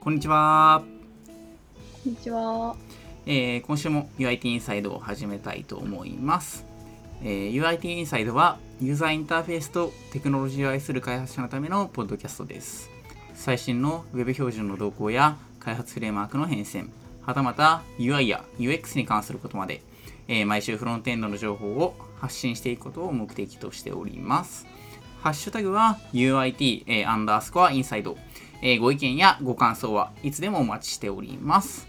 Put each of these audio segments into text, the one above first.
こんにちは。こんにちは。えー今週も UIT インサイドを始めたいと思います。えー UIT インサイドはユーザーインターフェースとテクノロジーを愛する開発者のためのポッドキャストです。最新の Web 標準の動向や開発フレームワークの変遷、はたまた UI や UX に関することまで、えー毎週フロントエンドの情報を発信していくことを目的としております。ハッシュタグは UIT、えーアンダースコアインサイド、えーご意見やご感想はいつでもお待ちしております。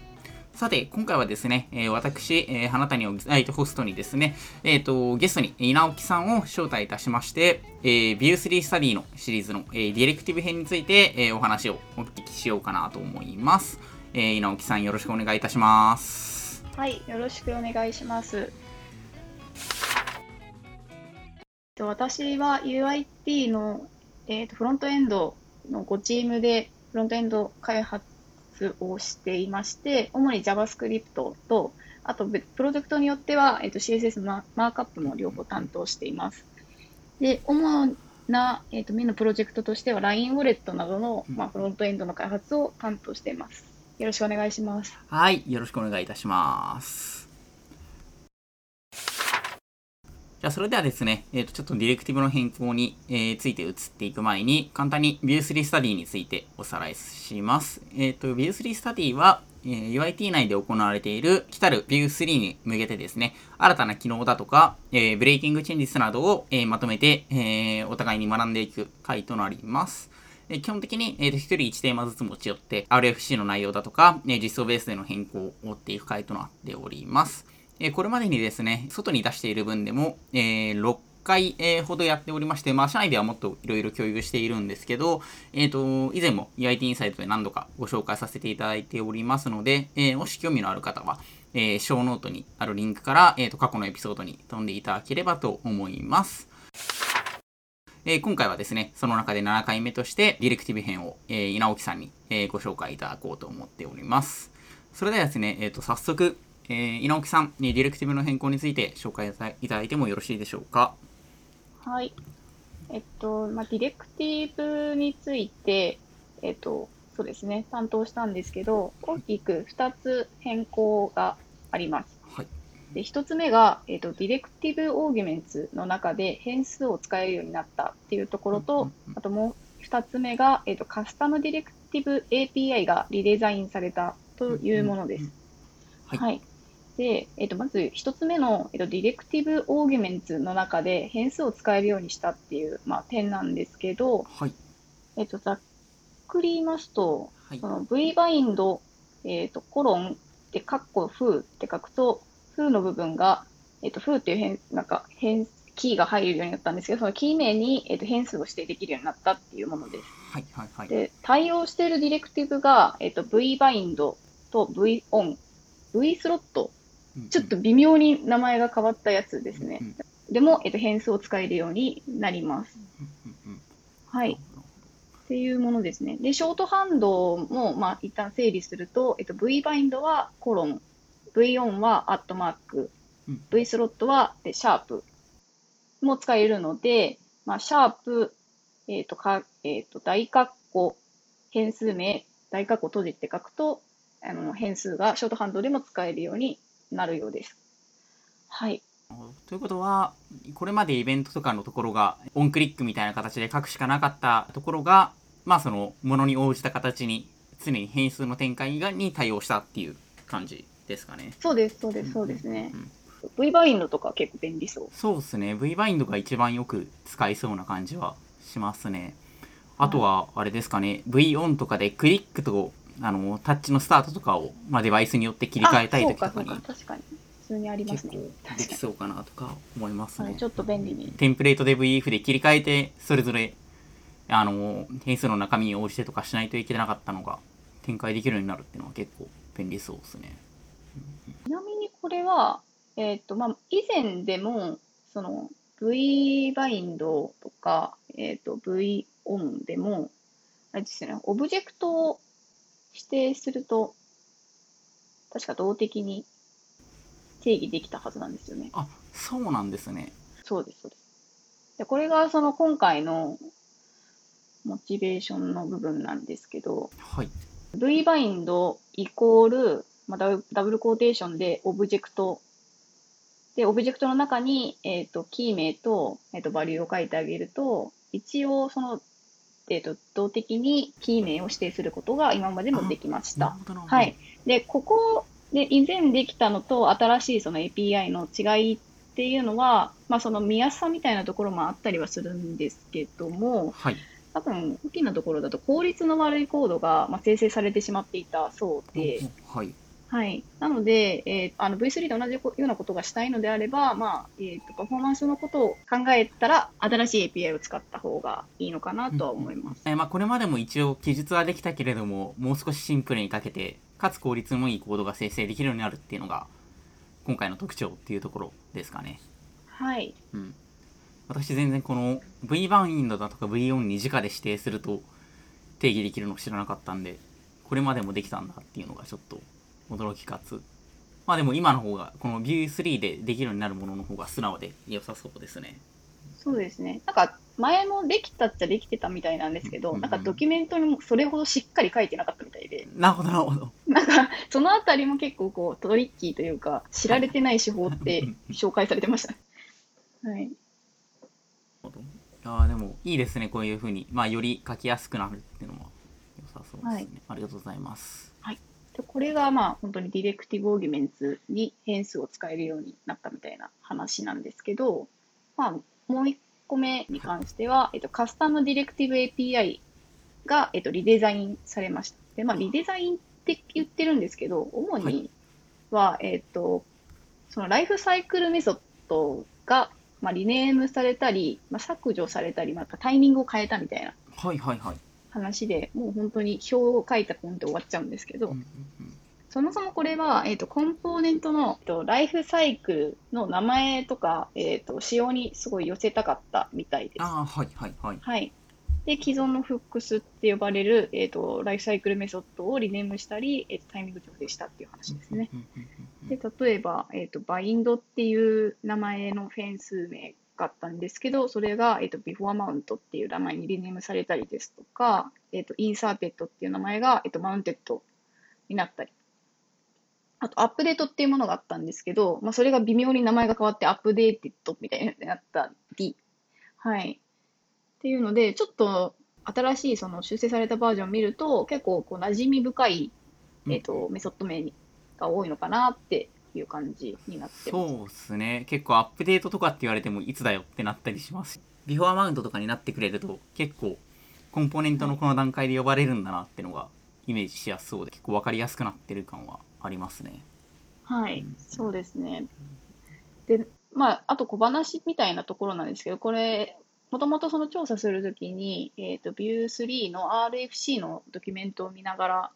さて、今回はですね、えー私、えー花谷をイドホストにですね、えっ、と、ゲストに稲置さんを招待いたしまして、えー、View3 スタディのシリーズの、えーディレクティブ編について、えーお話をお聞きしようかなと思います。えー稲置さんよろしくお願いいたします。はい、よろしくお願いします。と私は UIT の、えーとフロントエンドの5チームでフロントエンド開発をしていまして、主に JavaScript と、あと別プロジェクトによっては、えーと CSS ママークアップも両方担当しています。で、主な、えーとメインのプロジェクトとしては LINE ウォレットなどの、まあ、フロントエンドの開発を担当しています。よろしくお願いします。はい、よろしくお願いいたします。じゃあ、それではですね、えっ、と、ちょっとディレクティブの変更に、えーついて移っていく前に、簡単に View3 スタディについておさらいします。えっ、と、View3 スタディは、えー UIT 内で行われている来たる View3 に向けてですね、新たな機能だとか、えブレイキングチェンジスなどを、えまとめて、えお互いに学んでいく回となります。え基本的に、えーと1人1テーマずつ持ち寄って RFC の内容だとか、えー実装ベースでの変更を追っていく回となっております。えーこれまでにですね、外に出している分でも、えー6回、えーほどやっておりまして、まあ、社内ではもっといろいろ共有しているんですけど、えっ、と、以前も EIT インサイトで何度かご紹介させていただいておりますので、えもし興味のある方は、えー、ショーノートにあるリンクから、えーと、過去のエピソードに飛んでいただければと思います。えー今回はですね、その中で7回目として、ディレクティブ編を、えー稲置さんに、えーご紹介いただこうと思っております。それではですね、えーと、早速、えー稲置さんにディレクティブの変更について紹介いたいただいてもよろしいでしょうか？はい。えっと、まあ、ディレクティブについて、えっと、そうですね、担当したんですけど、大きく2つ変更があります。はい。で、1つ目が、えっと、ディレクティブオーギュメンツの中で変数を使えるようになったっていうところとうん、あともう2つ目が、えっと、カスタムディレクティブ API がリデザインされたというものです。はいはい。で、えっと、まず一つ目の、えっと、 directive arguments の中で変数を使えるようにしたっていう、まあ、点なんですけど、はい。えっと、ざっくり言いますと、はいそ。の v bind、えっと、コロンで、カッコ、フーって書くと、フーの部分が、えっと、フーっていう変、なんか、変、キーが入るようになったんですけど、そのキー名に、えっと、変数を指定できるようになったっていうものです。はい。はい。はい。で、対応しているディレクティブが、えっと、v bindと v オン、v スロット、ちょっと微妙に名前が変わったやつですねうん。うんでも、えっと、変数を使えるようになります。うんうんはい。っていうものですね。で、ショートハンドも、まあ、一旦整理すると、えっと、v バインドはコロン、v オンはアットマーク、うん v スロットはでシャープも使えるので、まあ、シャープ、えっと、か、えっと、大括弧、変数名、大括弧閉じて書くと、あの、変数がショートハンドでも使えるようになるようです。はい。ということは、これまでイベントとかのところが、オンクリックみたいな形で書くしかなかったところが、まあその、ものに応じた形に、常に変数の展開がに対応したっていう感じですかね。そうです、そうです、そうですねう。ん V バインドとか結構便利そう。そうですね。V バインドが一番よく使いそうな感じはしますね。あとは、あれですかね、V オンとかでクリックと、あの、タッチのスタートとかを、まあ、デバイスによって切り替えたい時とか、かに確かに。普通にあります結ね構。できそうかなとか思いますね。はいちょっと便利に。テンプレートで VF で切り替えて、それぞれ、あの、変数の中身に応じてとかしないといけなかったのが、展開できるようになるっていうのは結構便利そうですね。これは、えっと、まあ、以前でも、その、V バインドとか、えっと、V オンでも、あれですよね、オブジェクトを指定すると、確か動的に定義できたはずなんですよね。あ、そうなんですね。そうです、そうです。でこれがその今回のモチベーションの部分なんですけど、はい。 v-bind イコール、まあ、ダブダブルコーテーションでオブジェクト。で、オブジェクトの中に、えっ、と、キー名と、えっ、と、バリューを書いてあげると、一応、その、えっ、と、動的にキー名を指定することが今までもできました。はい。で、ここで以前できたのと新しいその API の違いっていうのは、まあその見やすさみたいなところもあったりはするんですけども、はい。多分大きなところだと効率の悪いコードがまあ生成されてしまっていたそうで、はい。はい。なので、えーあの V3 と同じようなことがしたいのであれば、まあ、えーと、パフォーマンスのことを考えたら、新しい API を使った方がいいのかなとは思います。えーまあ、これまでも一応記述はできたけれども、もう少しシンプルにかけて、かつ効率のいいコードが生成できるようになるっていうのが、今回の特徴っていうところですかね。はい。うん。私全然この V バインドだとか V4 に直で指定すると定義できるのを知らなかったんで、これまでもできたんだっていうのがちょっと驚きかつ。まあでも今の方が、この Vue3 でできるようになるものの方が素直で良さそうですね。そうですね。なんか、前もできたっちゃできてたみたいなんですけど、うんうんなんかドキュメントにもそれほどしっかり書いてなかったみたいで、なるほど、なるほど。なんか、そのあたりも結構こう、トリッキーというか、知られてない手法って 紹介されてました。はい。いやーでもいいですね、こういうふうに。まあ、より書きやすくなるっていうのも良さそうですね。はいありがとうございます。でこれがまあ本当にディレクティブオーギュメンツに変数を使えるようになったみたいな話なんですけど、まあ、もう1個目に関しては、えっと、カスタムディレクティブ API が、えっと、リデザインされました。で、まあ、リデザインって言ってるんですけど、主には、えっと、そのライフサイクルメソッドが、まあ、リネームされたり、まあ、削除されたり、まあ、タイミングを変えたみたいなはいはいはい。話で、もう本当に表を書いたポンって終わっちゃうんですけど、うんうんうんそもそもこれは、えっとコンポーネントの、えっとライフサイクルの名前とか、えっと仕様にすごい寄せたかったみたいです。ああ、はいはいはい。はい。で、既存のフックスって呼ばれる、えっとライフサイクルメソッドをリネームしたり、えっとタイミング調整したっていう話ですね。で、例えば、えっとバインドっていう名前のフェンス名があったんですけど、それが、えっと beforeMount っていう名前にリネームされたりですとか、えっと inserted っていう名前が、えっと mounted になったり。あと、 update っていうものがあったんですけど、まあ、それが微妙に名前が変わって、アップデーテッドみたいになったり、はい。っていうので、ちょっと新しいその修正されたバージョンを見ると、結構こう馴染み深い、えっ、と、メソッド名が多いのかなっていう感じになってます。そうですね。結構アップデートとかって言われてもいつだよってなったりします。ビフォーマウントとかになってくれると結構コンポーネントのこの段階で呼ばれるんだなってのがイメージしやすそうで結構わかりやすくなってる感はありますね。はい、そうですね。で、まあ、あと小話みたいなところなんですけど、これ、もともとその調査するときに、えっ、と、Vue3 の RFC のドキュメントを見ながら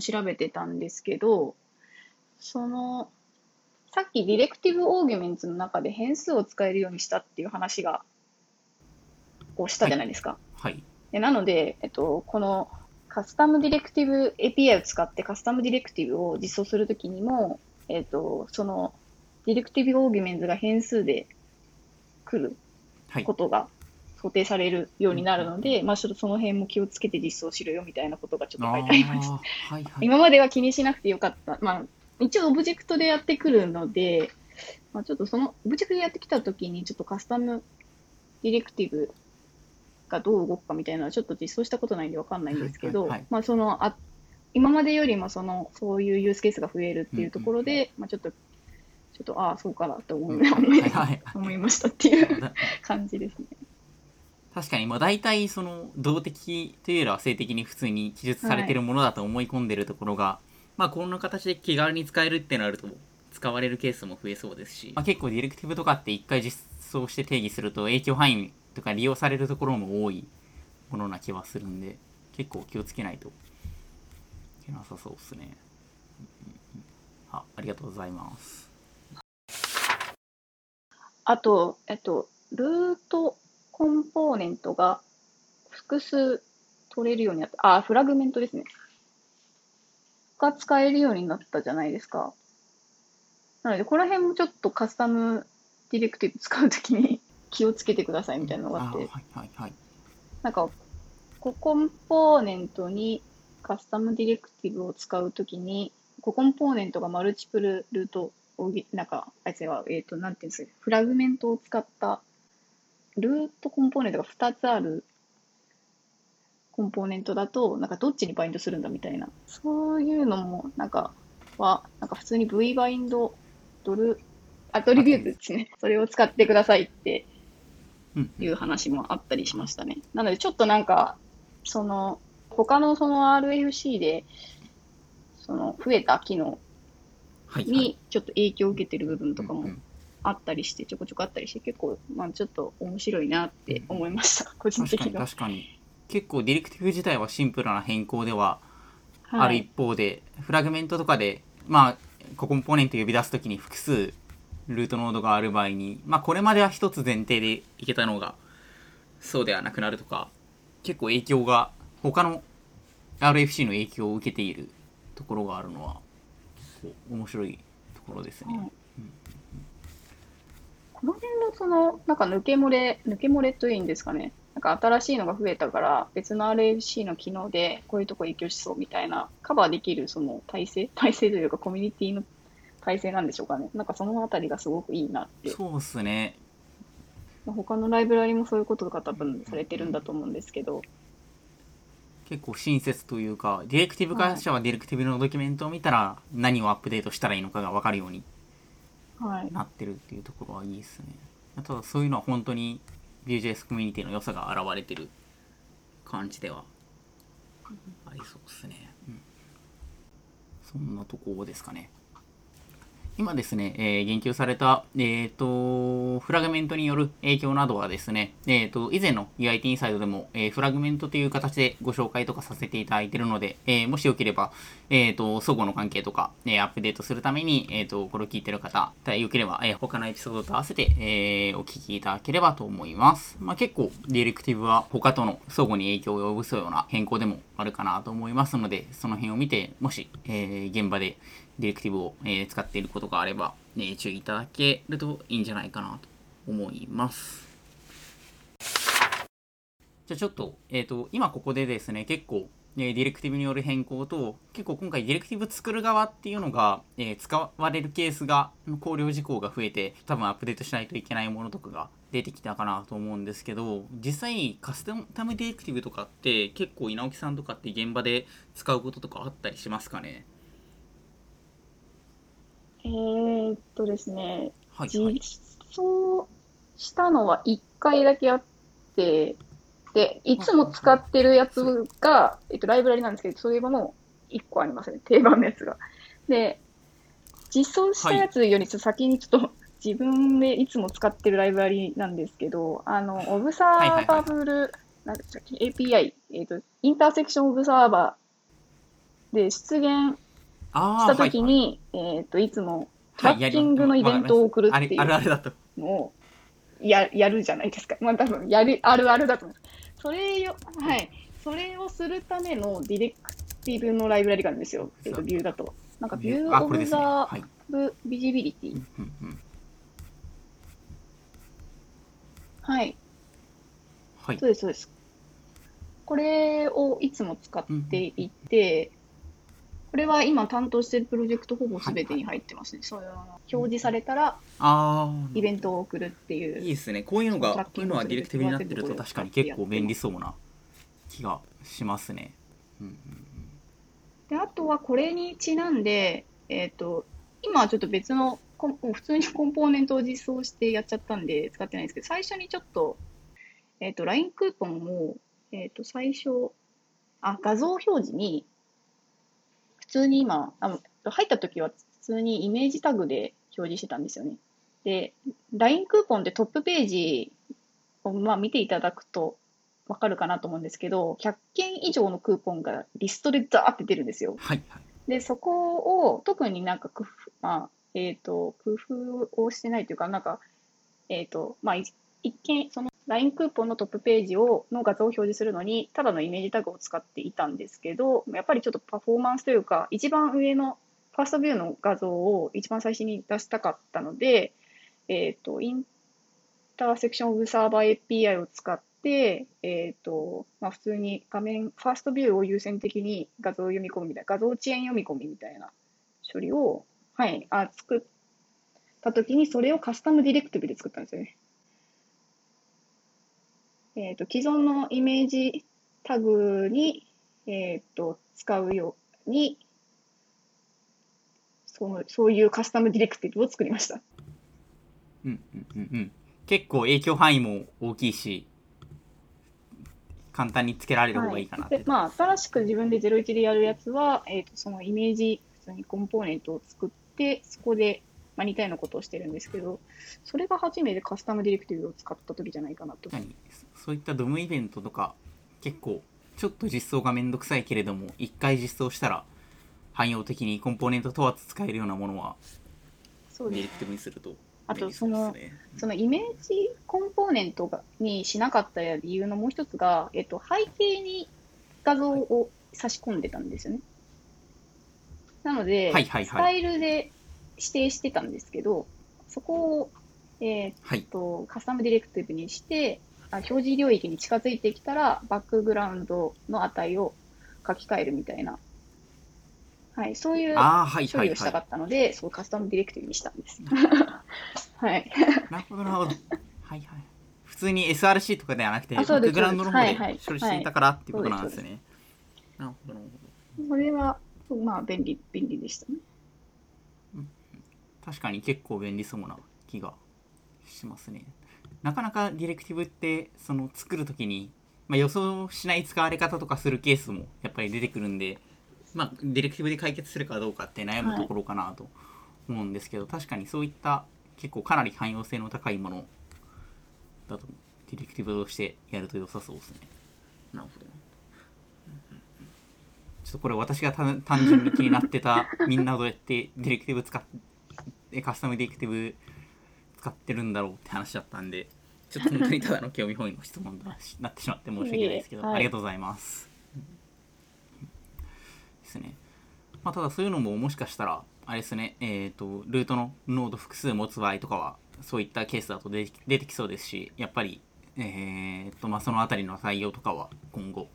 調べてたんですけど、その、さっきディレクティブオーギュメンツの中で変数を使えるようにしたっていう話が、をしたじゃないですか。はい。でなので、えっと、このカスタムディレクティブ API を使ってカスタムディレクティブを実装するときにも、えっと、そのディレクティブオーギュメントが変数で来るはいこ。とが想定されるようになるので、まあちょっとその辺も気をつけて実装しろよみたいなことがちょっと書いてありました。はいはい。今までは気にしなくてよかった。まあ、一応オブジェクトでやってくるので、まあ、ちょっとその、オブジェクトでやってきたときに、ちょっとカスタムディレクティブがどう動くかみたいなのはちょっと実装したことないんでわかんないんですけど、はいはいはいまあその、あ、今までよりもその、そういうユースケースが増えるっていうところで、まあちょっと、ちょっと、ああ、そうかなと思い,、うんはいはい思いましたっていう感じですね。確かにもう大体その動的というよりは性的に普通に記述されてるものだと思い込んでるところが、まあこんな形で気軽に使えるってなると使われるケースも増えそうですし、まあ、結構ディレクティブとかって一回実装して定義すると影響範囲とか利用されるところも多いものな気はするんで結構気をつけないといけなさそうですね。あありがとうございます。あと、えっと、ルートコンポーネントが複数取れるようになった。あ、フラグメントですね。が使えるようになったじゃないですか。なので、この辺もちょっとカスタムディレクティブ使うときに 気をつけてくださいみたいなのがあって、はいはいはい。なんか、ココンポーネントにカスタムディレクティブを使うときに、ココンポーネントがマルチプルルートを、なんか、あいつは、えっ、と、なんていうんですか、フラグメントを使った、ルートコンポーネントが2つあるコンポーネントだと、なんかどっちにバインドするんだみたいな、そういうのも、なんか、は、なんか普通に V バインド、ドル、アトリビュートですね。それを使ってくださいってうんいう話もあったりしましたね。なので、ちょっとなんか、その、他のその RFC で、その、増えた機能。にちょっと影響を受けてる部分とかもあったりして、ちょこちょこあったりして、結構、まあちょっと面白いなって思いました、個人確かに的には。確かに。結構ディレクティブ自体はシンプルな変更ではあるはい。一方で、フラグメントとかで、まあ、ココンポーネント呼び出すときに複数ルートノードがある場合に、まあ、これまでは一つ前提でいけたのが、そうではなくなるとか、結構影響が、他の RFC の影響を受けているところがあるのは、面白いところですね。はいこの辺のその、なんか抜け漏れ、抜け漏れというんですかね。なんか新しいのが増えたから、別の RFC の機能でこういうとこ影響しそうみたいな、カバーできるその体制、体制というかコミュニティの体制なんでしょうかね。なんかそのあたりがすごくいいなって。そうっすね。まあ他のライブラリもそういうことが多分されてるんだと思うんですけど、結構親切というか、ディレクティブ会社はディレクティブのドキュメントを見たら、何をアップデートしたらいいのかが分かるようにはい。なってるっていうところはいいですね。ただそういうのは本当に Vue.js コミュニティの良さが現れてる感じではありそうですね。うん、そんなところですかね。今ですね、えー言及された、えっ、と、フラグメントによる影響などはですね、えっ、と、以前の UIT インサイドでも、えーフラグメントという形でご紹介とかさせていただいているので、えーもしよければ、えっ、と、相互の関係とか、えーアップデートするために、えっ、と、これを聞いている方、よければ、えー他のエピソードと合わせて、えーお聞きいただければと思います。まあ、結構、ディレクティブは他との相互に影響を及ぼすような変更でもあるかなと思いますので、その辺を見て、もし、えー現場でディレクティブを、え使っていることがあれば、え注意いただけるといいんじゃないかなと思います。じゃあちょっと、えっ、と、今ここでですね、結構、えディレクティブによる変更と、結構今回ディレクティブ作る側っていうのが、えー使われるケースが、考慮事項が増えて、多分アップデートしないといけないものとかが出てきたかなと思うんですけど、実際カスタムディレクティブとかって結構稲置さんとかって現場で使うこととかあったりしますかね？えーっとですね、はい、はい。実装したのは1回だけあって、で、いつも使ってるやつが、えっと、ライブラリなんですけど、そういえばもう1個ありますね、定番のやつが。で、実装したやつよりちょっと先にちょっと自分でいつも使ってるライブラリなんですけど、あの、オブサーバブル、なんでしたっけ、API、えっと、インターセクションオブサーバーで出現したときに、えっと、いつもトはいラッキングのイベントを送るっていう。のをややるじゃないですか。まあ多分やる、あるあるだと思います。それよ、はい。それをするためのディレクティブのライブラリがあるんですよ。えっと、ビューだと。なんか、ビューあ、オブ。ザはい。ブビジビリティ。うんうんはい。はいそう。です、そうです。これをいつも使っていて、これは今担当しているプロジェクトほぼ全てに入ってますね。そういうの表示されたらああ。イベントを送るってい。いういですね。こういうのが、こういうのはディレクティブになってると確かに結構便利そうな気がしますね。うんうんで、あとはこれにちなんで、えっと、今はちょっと別の普通にコンポーネントを実装してやっちゃったんで使ってないんですけど、最初にちょっと、えっと、LINE クーポンを、えっと、最初、あ、画像表示に、普通に今、あ入った時は普通にイメージタグで表示してたんですよね。で、LINE クーポンでトップページを、まあ、見ていただくとわかるかなと思うんですけど、100件以上のクーポンがリストでザーって出るんですよ。はいはい。で、そこを特になんか工夫、まあ、えっ、と、工夫をしてないというか、なんか、えっ、と、まあ、い一見、その LINE クーポンのトップページを、の画像を表示するのに、ただのイメージタグを使っていたんですけど、やっぱりちょっとパフォーマンスというか、一番上のファーストビューの画像を一番最初に出したかったので、えっ、と、インターセクションオブサーバー API を使って、えっ、と、まあ、普通に画面、ファーストビューを優先的に画像を読み込むみたいな、画像遅延読み込みみたいな処理を、はい、あ作ったときに、それをカスタムディレクティブで作ったんですよね。えっ、と、既存のイメージタグに、えっ、と、使うように、そうそういうカスタムディレクティブを作りました。うんうんうんうん。結構影響範囲も大きいし、簡単につけられる方がいいかなって。でまあ、新しく自分で01でやるやつは、えー、とそのイメージ、普通にコンポーネントを作って、そこで、まあ、似たようなことをしてるんですけど、それが初めてカスタムディレクティブを使った時じゃないかなと。何そういったドムイベントとか結構ちょっと実装がめんどくさいけれども一回実装したら汎用的にコンポーネント問わず使えるようなものはディレクティブにするとあとそうですねそのイメージコンポーネントがにしなかった理由のもう一つが、えっと、背景に画像を差し込んでたんですよね。なので、はいはいはいスタイルで指定してたんですけど、そこを、えーはい。とカスタムディレクティブにしてあ表示領域に近づいてきたらバックグラウンドの値を書き換えるみたいな、はい、そういうああはい処はい。は理をしたかったので、そうカスタムディレクティブにしたんです。はい、いなるほどなるほど。はいはい。普通に SRC とかではなくてバックグラウンドの方ではいはい。処理していたからっていうことなんですはいねなるほどなるほど。これは、まあ、便利、便利でしたね。確かに結構便利そうな気がしますね。なかなかディレクティブってその作るときに、まあ、予想しない使われ方とかするケースもやっぱり出てくるんで、まあ、ディレクティブで解決するかどうかって悩むところかなと思うんですけど、確かにそういった結構かなり汎用性の高いものだとディレクティブとしてやると良さそうですね。なるほど。ちょっとこれ私が単単純に気になってたみんなどうやってディレクティブ使ってカスタムディレクティブ使ってるんだろうって話だったんでちょっと本当にただの興味本位の質問となってしまって申し訳ないですけど、はいありがとうございます。ですね。まあ、ただそういうのももしかしたらあれですね、えっ、とルートのノード複数持つ場合とかはそういったケースだと出てき出てきそうですしやっぱりえーとまあ、そのあたりの対応とかは今後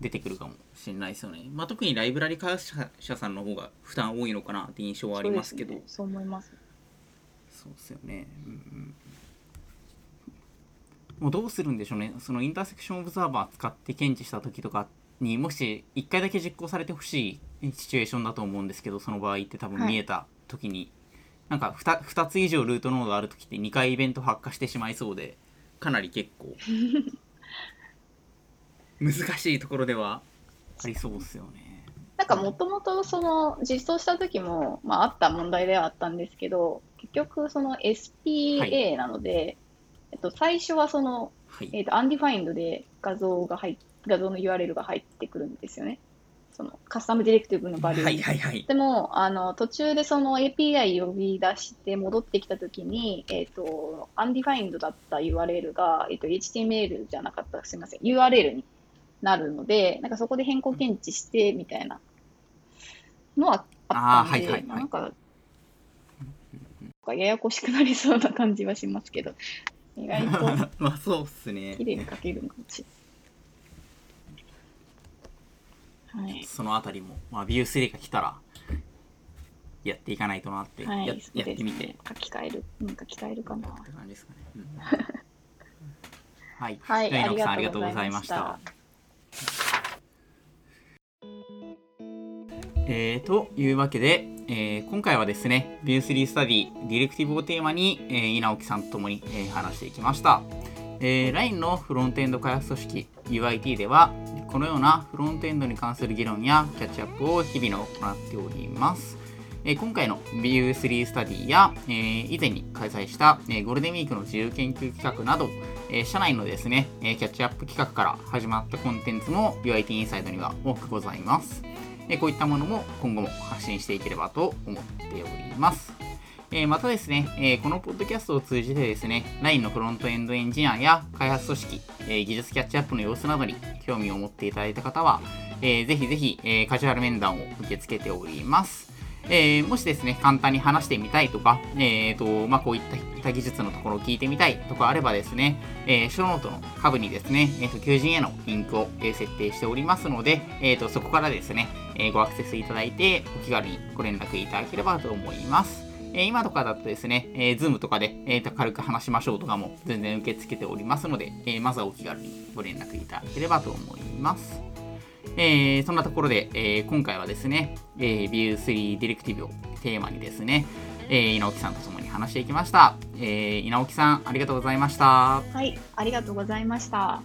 出てくるかもしれないですよね。まあ、特にライブラリ開発者さんの方が負担多いのかなって印象はありますけど、そうですねそう思います。そうですよね。うんうん、もうどうするんでしょうね。そのインターセクションオブザーバー使って検知した時とかにもし1回だけ実行されてほしいシチュエーションだと思うんですけど、その場合って多分はい見えた時に、なんか 2, 2つ以上ルートノードある時って2回イベント発火してしまいそうで、かなり結構 難しいところではありそうですよね。なんかもともとその実装した時も、まあ、あった問題ではあったんですけど、結局そのは SPA なので、えっと、最初はその、はい。えっと、undefined で画像が入っ画像の URL が入ってくるんですよね。そのカスタムディレクティブのバリューはにいはいはい。でも、あの、途中でその API 呼び出して戻ってきたときに、えっ、と、undefined だった URL が、えっ、と、HTML じゃなかった、すみません、URL になるので、なんかそこで変更検知して、みたいなのはあったんで、はいはいはいまあなんか、なんかややこしくなりそうな感じはしますけど、意外と まあそうっすね綺。麗に書けるのかもしれない。はい。そのあたりも、まあ、ビュー3が来たら、やっていかないとなって、はい、やそうやってみて。書き換える、うん、書き換えるかな。って感じですかね。うん はい。はい、あありがとうございました。。えー、というわけで、えー今回はですね、View3 スタディ、ディレクティブをテーマに、えー稲置さんと共に、えー話していきました。えー LINE のフロントエンド開発組織 UIT では、このようなフロントエンドに関する議論やキャッチアップを日々の行っております。えー今回の View3 スタディや、えー以前に開催した、えーゴールデンウィークの自由研究企画など、えー社内のですね、えーキャッチアップ企画から始まったコンテンツも UIT インサイドには多くございます。えこういったものも今後も発信していければと思っております。えまたですね、えこのポッドキャストを通じてですね、LINE のフロントエンドエンジニアや開発組織、え技術キャッチアップの様子などに興味を持っていただいた方は、えーぜひぜひ、えカジュアル面談を受け付けております。えー、もしですね、簡単に話してみたいとか、えーとまあ、こういった技術のところを聞いてみたいとかあればですね、えー、ショーノートの下部にですね、えーと、求人へのリンクを、えー、設定しておりますので、えーと、そこからですね、えー、ごアクセスいただいて、お気軽にご連絡いただければと思います。え今とかだとですね、えー、Zoom とかで、えー、軽く話しましょうとかも全然受け付けておりますので、えまずはお気軽にご連絡いただければと思います。えー、そんなところで、えー、今回はですね、えー、View3 ディレクティブをテーマにですね、えー、稲沖さんと共に話していきました。えー、稲沖さん、ありがとうございました。はい、ありがとうございました。